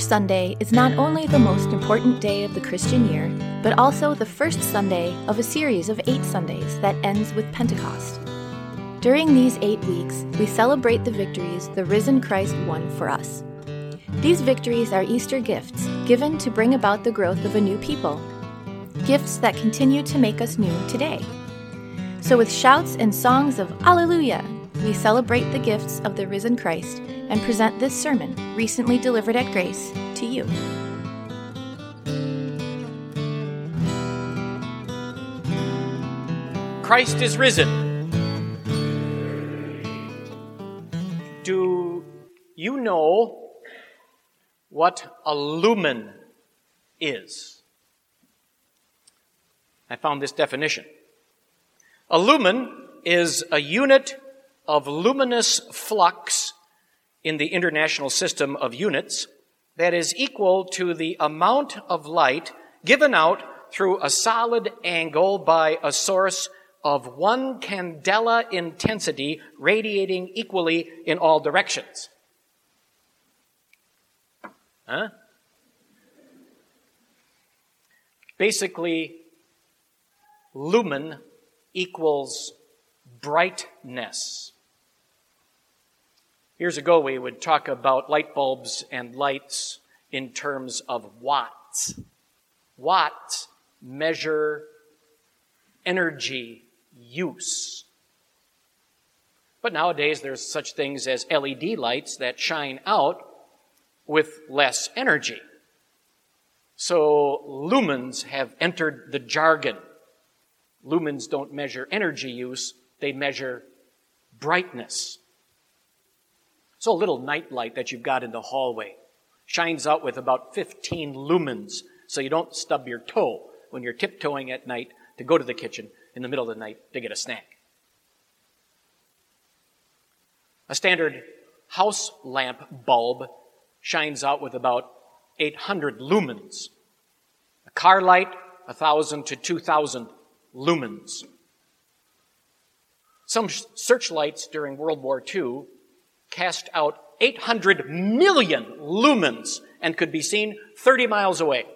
Sunday is not only the most important day of the Christian year, but also the first Sunday of a series of eight Sundays that ends with Pentecost. During these eight weeks, we celebrate the victories the risen Christ won for us. These victories are Easter gifts given to bring about the growth of a new people, gifts that continue to make us new today. So, with shouts and songs of Alleluia, we celebrate the gifts of the risen Christ and present this sermon, recently delivered at Grace, to you. Christ is risen. Do you know what a lumen is? I found this definition. A lumen is a unit of luminous flux in the international system of units that is equal to the amount of light given out through a solid angle by a source of one candela intensity radiating equally in all directions. Huh? Basically, lumen equals brightness. Years ago, we would talk about light bulbs and lights in terms of watts. Watts measure energy use. But nowadays, there's such things as LED lights that shine out with less energy. So lumens have entered the jargon. Lumens don't measure energy use, they measure brightness. So a little night light that you've got in the hallway shines out with about 15 lumens so you don't stub your toe when you're tiptoeing at night to go to the kitchen in the middle of the night to get a snack. A standard house lamp bulb shines out with about 800 lumens. A car light, 1,000 to 2,000 lumens. Some searchlights during World War II cast out 800 million lumens and could be seen 30 miles away.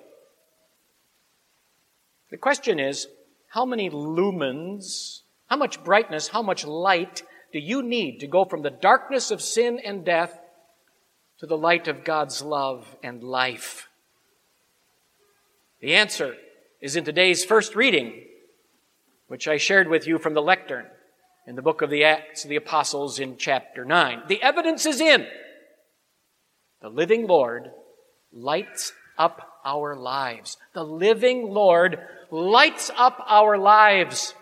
The question is, how many lumens, how much brightness, how much light do you need to go from the darkness of sin and death to the light of God's love and life? The answer is in today's first reading, which I shared with you from the lectern in the book of the Acts of the Apostles in chapter 9. The evidence is in. The living Lord lights up our lives. The living Lord lights up our lives.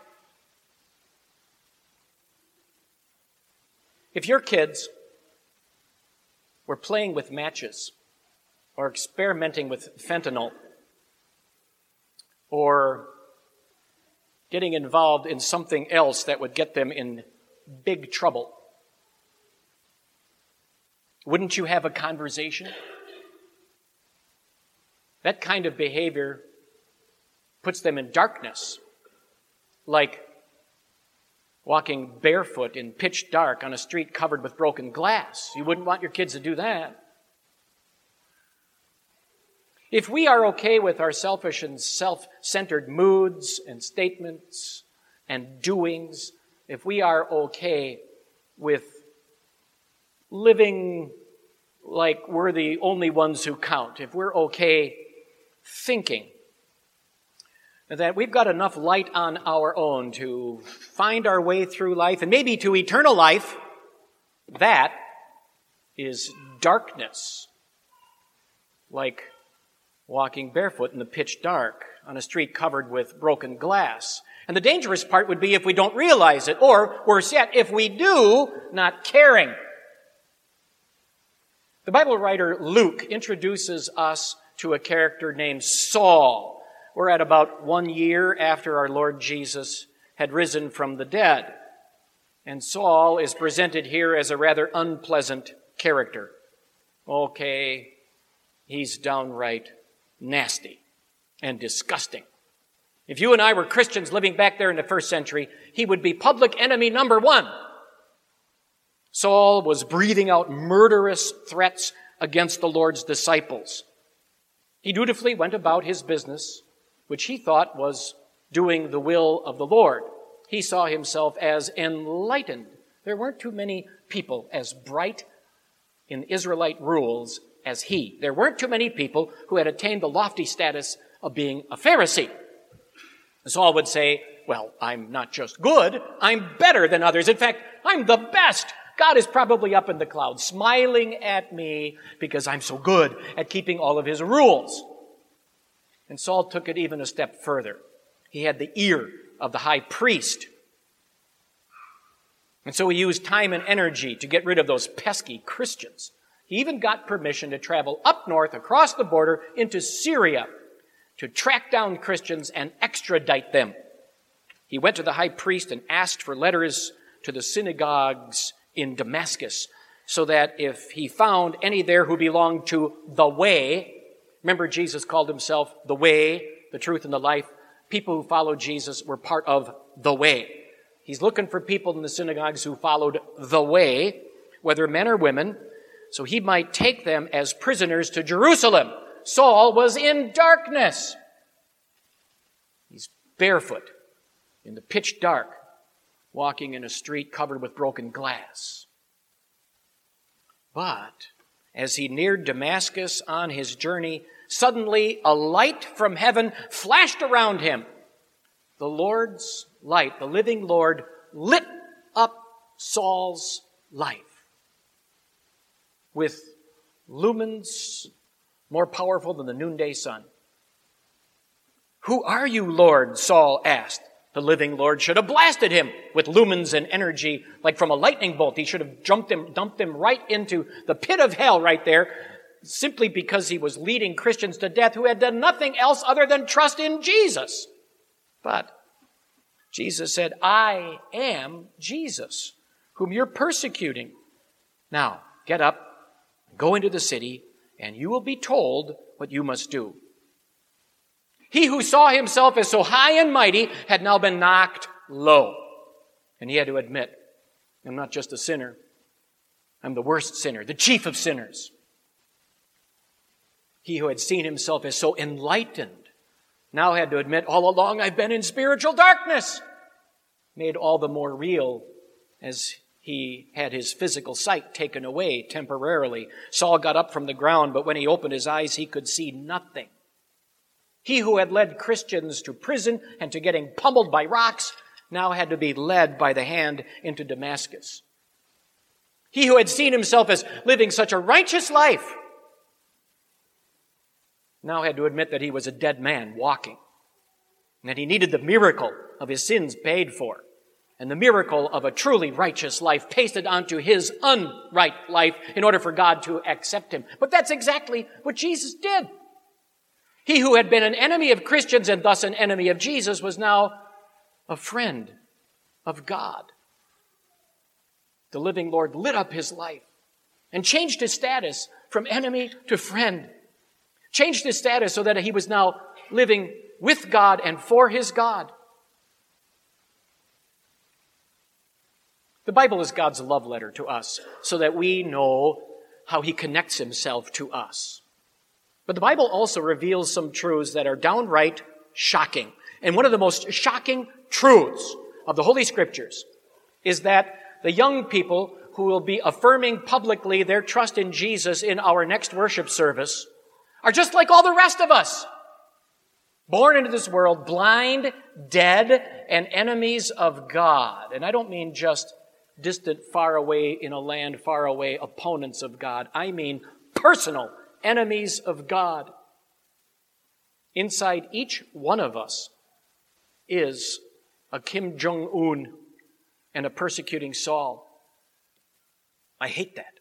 If your kids were playing with matches or experimenting with fentanyl or getting involved in something else that would get them in big trouble. Wouldn't you have a conversation? That kind of behavior puts them in darkness, like walking barefoot in pitch dark on a street covered with broken glass. You wouldn't want your kids to do that. If we are okay with our selfish and self centered moods and statements and doings, if we are okay with living like we're the only ones who count, if we're okay thinking that we've got enough light on our own to find our way through life and maybe to eternal life, that is darkness. Like walking barefoot in the pitch dark on a street covered with broken glass. And the dangerous part would be if we don't realize it, or worse yet, if we do, not caring. The Bible writer Luke introduces us to a character named Saul. We're at about one year after our Lord Jesus had risen from the dead. And Saul is presented here as a rather unpleasant character. Okay, he's downright nasty and disgusting. If you and I were Christians living back there in the first century, he would be public enemy number one. Saul was breathing out murderous threats against the Lord's disciples. He dutifully went about his business, which he thought was doing the will of the Lord. He saw himself as enlightened. There weren't too many people as bright in Israelite rules as he. There weren't too many people who had attained the lofty status of being a Pharisee. Saul would say, well, I'm not just good, I'm better than others. In fact, I'm the best. God is probably up in the clouds smiling at me because I'm so good at keeping all of his rules. And Saul took it even a step further. He had the ear of the high priest. And so he used time and energy to get rid of those pesky Christians. He even got permission to travel up north across the border into Syria to track down Christians and extradite them. He went to the high priest and asked for letters to the synagogues in Damascus so that if he found any there who belonged to the way, remember Jesus called himself the way, the truth, and the life. People who followed Jesus were part of the way. He's looking for people in the synagogues who followed the way, whether men or women, so he might take them as prisoners to Jerusalem. Saul was in darkness. He's barefoot in the pitch dark, walking in a street covered with broken glass. But as he neared Damascus on his journey, suddenly a light from heaven flashed around him. The Lord's light, the living Lord, lit up Saul's life with lumens more powerful than the noonday sun. Who are you, Lord? Saul asked. The living Lord should have blasted him with lumens and energy like from a lightning bolt. He should have jumped him, dumped him right into the pit of hell right there simply because he was leading Christians to death who had done nothing else other than trust in Jesus. But Jesus said, I am Jesus, whom you're persecuting. Now, get up, go into the city, and you will be told what you must do. He who saw himself as so high and mighty had now been knocked low. And he had to admit, I'm not just a sinner. I'm the worst sinner, the chief of sinners. He who had seen himself as so enlightened now had to admit, all along I've been in spiritual darkness. Made all the more real as he had his physical sight taken away temporarily. Saul got up from the ground, but when he opened his eyes, he could see nothing. He who had led Christians to prison and to getting pummeled by rocks now had to be led by the hand into Damascus. He who had seen himself as living such a righteous life now had to admit that he was a dead man walking and that he needed the miracle of his sins paid for and the miracle of a truly righteous life pasted onto his unright life in order for God to accept him. But that's exactly what Jesus did. He who had been an enemy of Christians and thus an enemy of Jesus was now a friend of God. The living Lord lit up his life and changed his status from enemy to friend. Changed his status so that he was now living with God and for his God. The Bible is God's love letter to us so that we know how he connects himself to us. But the Bible also reveals some truths that are downright shocking. And one of the most shocking truths of the Holy Scriptures is that the young people who will be affirming publicly their trust in Jesus in our next worship service are just like all the rest of us. Born into this world blind, dead, and enemies of God. And I don't mean just distant, far away in a land far away opponents of God. I mean personal enemies of God. Inside each one of us is a Kim Jong Un and a persecuting Saul. I hate that.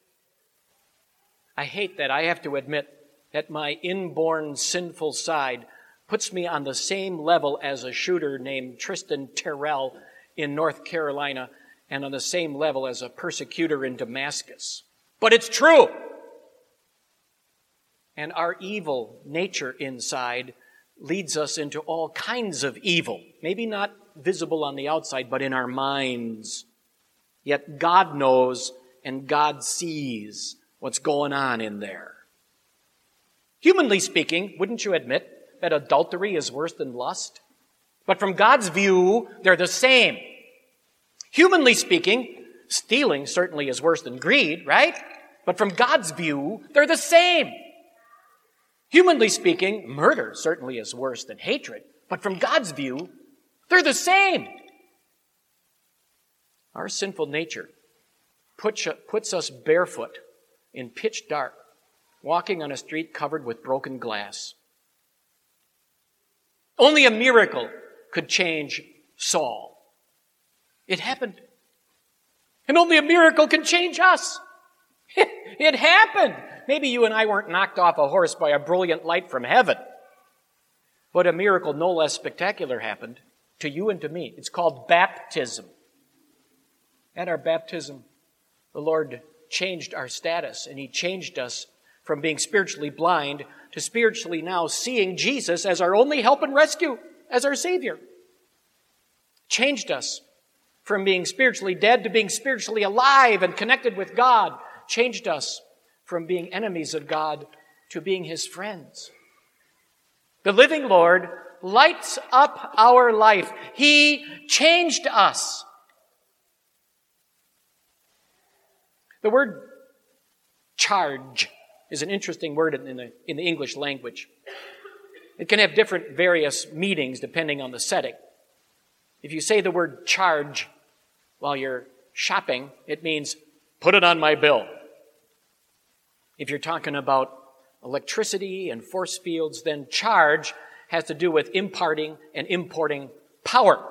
I hate that I have to admit that my inborn sinful side puts me on the same level as a shooter named Trystan Terrell in North Carolina and on the same level as a persecutor in Damascus. But it's true. And our evil nature inside leads us into all kinds of evil. Maybe not visible on the outside, but in our minds. Yet God knows and God sees what's going on in there. Humanly speaking, wouldn't you admit that adultery is worse than lust? But from God's view, they're the same. Humanly speaking, stealing certainly is worse than greed, right? But from God's view, they're the same. Humanly speaking, murder certainly is worse than hatred. But from God's view, they're the same. Our sinful nature puts us barefoot in pitch dark, walking on a street covered with broken glass. Only a miracle could change Saul. It happened. And only a miracle can change us. It happened. Maybe you and I weren't knocked off a horse by a brilliant light from heaven. But a miracle no less spectacular happened to you and to me. It's called baptism. At our baptism, the Lord changed our status and He changed us from being spiritually blind to spiritually now seeing Jesus as our only help and rescue, as our Savior. Changed us from being spiritually dead to being spiritually alive and connected with God. Changed us from being enemies of God to being His friends. The living Lord lights up our life. He changed us. The word charge is an interesting word in the, in the English language. It can have different various meanings depending on the setting. If you say the word charge while you're shopping, it means put it on my bill. If you're talking about electricity and force fields, then charge has to do with imparting and importing power.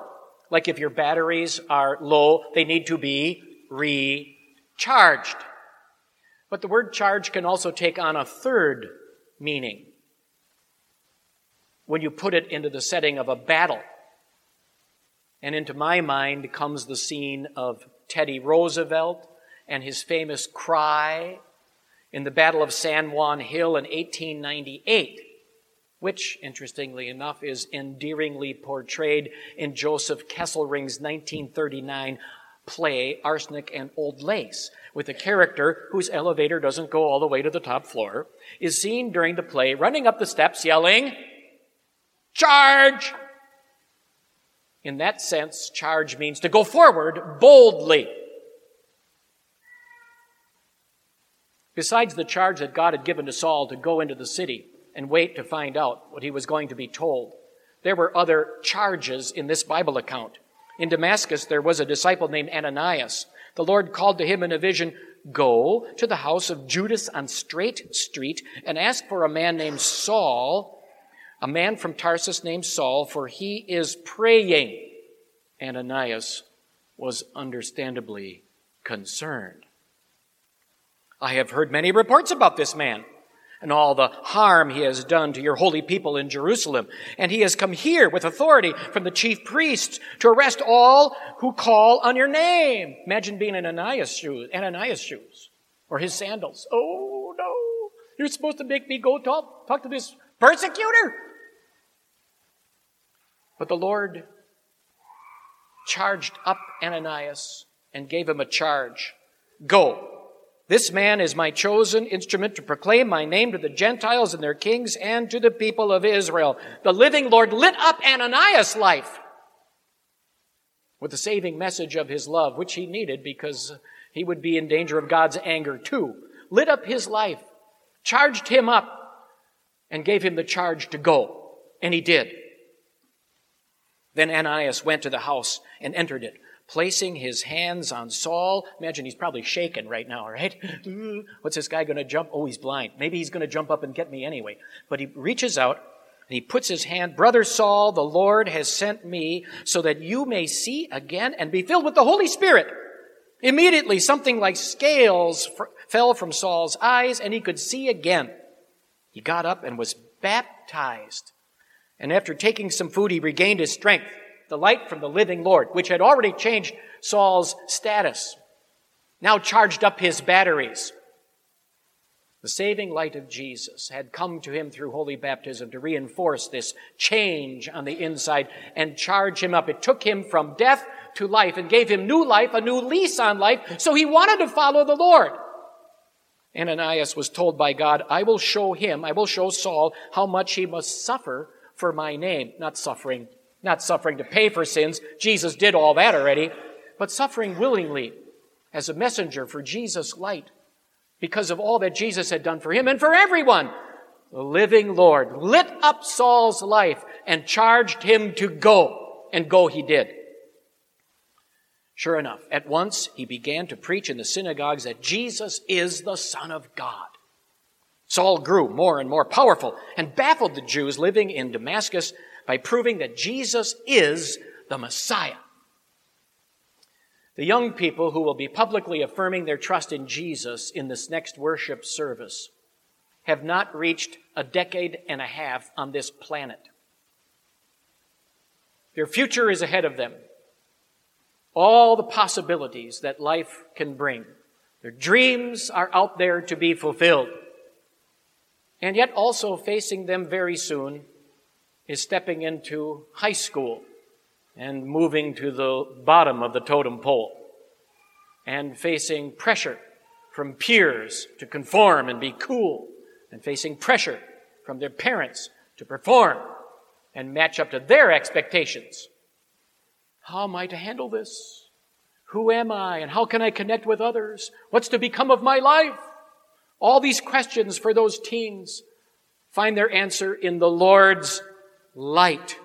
Like if your batteries are low, they need to be recharged. But the word charge can also take on a third meaning when you put it into the setting of a battle. And into my mind comes the scene of Teddy Roosevelt and his famous cry in the Battle of San Juan Hill in 1898, which, interestingly enough, is endearingly portrayed in Joseph Kesselring's 1939 play, Arsenic and Old Lace, with a character whose elevator doesn't go all the way to the top floor, is seen during the play running up the steps yelling, Charge! In that sense, charge means to go forward boldly. Besides the charge that God had given to Saul to go into the city and wait to find out what he was going to be told, there were other charges in this Bible account. In Damascus, there was a disciple named Ananias. The Lord called to him in a vision, Go to the house of Judas on Straight Street and ask for a man named Saul, a man from Tarsus named Saul, for he is praying. Ananias was understandably concerned. I have heard many reports about this man and all the harm he has done to your holy people in Jerusalem. And he has come here with authority from the chief priests to arrest all who call on your name. Imagine being in Ananias' shoes, Ananias' shoes, or his sandals. Oh no, you're supposed to make me go talk, talk to this persecutor. But the Lord charged up Ananias and gave him a charge. Go this man is my chosen instrument to proclaim my name to the Gentiles and their kings and to the people of Israel. The living Lord lit up Ananias' life with the saving message of his love, which he needed because he would be in danger of God's anger too. Lit up his life, charged him up, and gave him the charge to go. And he did. Then Ananias went to the house and entered it placing his hands on Saul. Imagine he's probably shaken right now, right? What's this guy going to jump? Oh, he's blind. Maybe he's going to jump up and get me anyway. But he reaches out and he puts his hand, Brother Saul, the Lord has sent me so that you may see again and be filled with the Holy Spirit. Immediately, something like scales fell from Saul's eyes and he could see again. He got up and was baptized. And after taking some food, he regained his strength the light from the living Lord, which had already changed Saul's status, now charged up his batteries. The saving light of Jesus had come to him through holy baptism to reinforce this change on the inside and charge him up. It took him from death to life and gave him new life, a new lease on life, so he wanted to follow the Lord. Ananias was told by God, I will show him, I will show Saul how much he must suffer for my name. Not suffering, not suffering to pay for sins. Jesus did all that already, but suffering willingly as a messenger for Jesus' light because of all that Jesus had done for him and for everyone. The living Lord lit up Saul's life and charged him to go, and go he did. Sure enough, at once he began to preach in the synagogues that Jesus is the Son of God. Saul grew more and more powerful and baffled the Jews living in Damascus by proving that Jesus is the Messiah. The young people who will be publicly affirming their trust in Jesus in this next worship service have not reached a decade and a half on this planet. Their future is ahead of them all the possibilities that life can bring. Their dreams are out there to be fulfilled. And yet also facing them very soon is stepping into high school and moving to the bottom of the totem pole and facing pressure from peers to conform and be cool and facing pressure from their parents to perform and match up to their expectations. How am I to handle this? Who am I and how can I connect with others? What's to become of my life? All these questions for those teens find their answer in the Lord's light,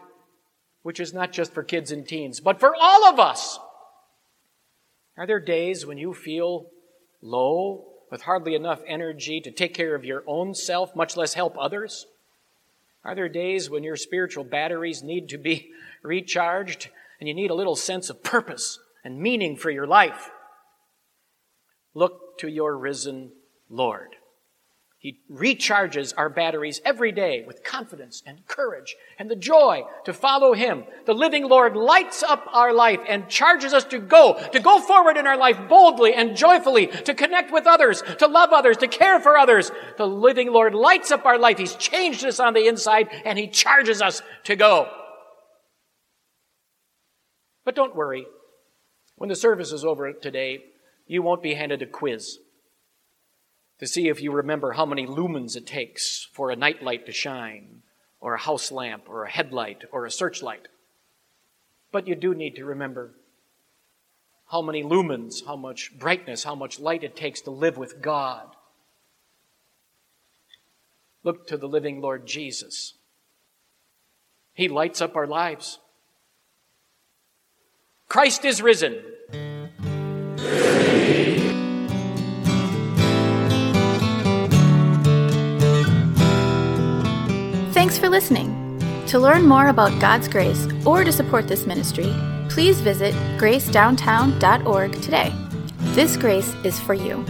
which is not just for kids and teens, but for all of us. Are there days when you feel low with hardly enough energy to take care of your own self, much less help others? Are there days when your spiritual batteries need to be recharged and you need a little sense of purpose and meaning for your life, look to your risen Lord. He recharges our batteries every day with confidence and courage and the joy to follow Him. The living Lord lights up our life and charges us to go, to go forward in our life boldly and joyfully, to connect with others, to love others, to care for others. The living Lord lights up our life. He's changed us on the inside and He charges us to go. But don't worry. When the service is over today, you won't be handed a quiz to see if you remember how many lumens it takes for a nightlight to shine, or a house lamp, or a headlight, or a searchlight. But you do need to remember how many lumens, how much brightness, how much light it takes to live with God. Look to the living Lord Jesus. He lights up our lives. Christ is risen. For listening. To learn more about God's grace or to support this ministry, please visit gracedowntown.org today. This grace is for you.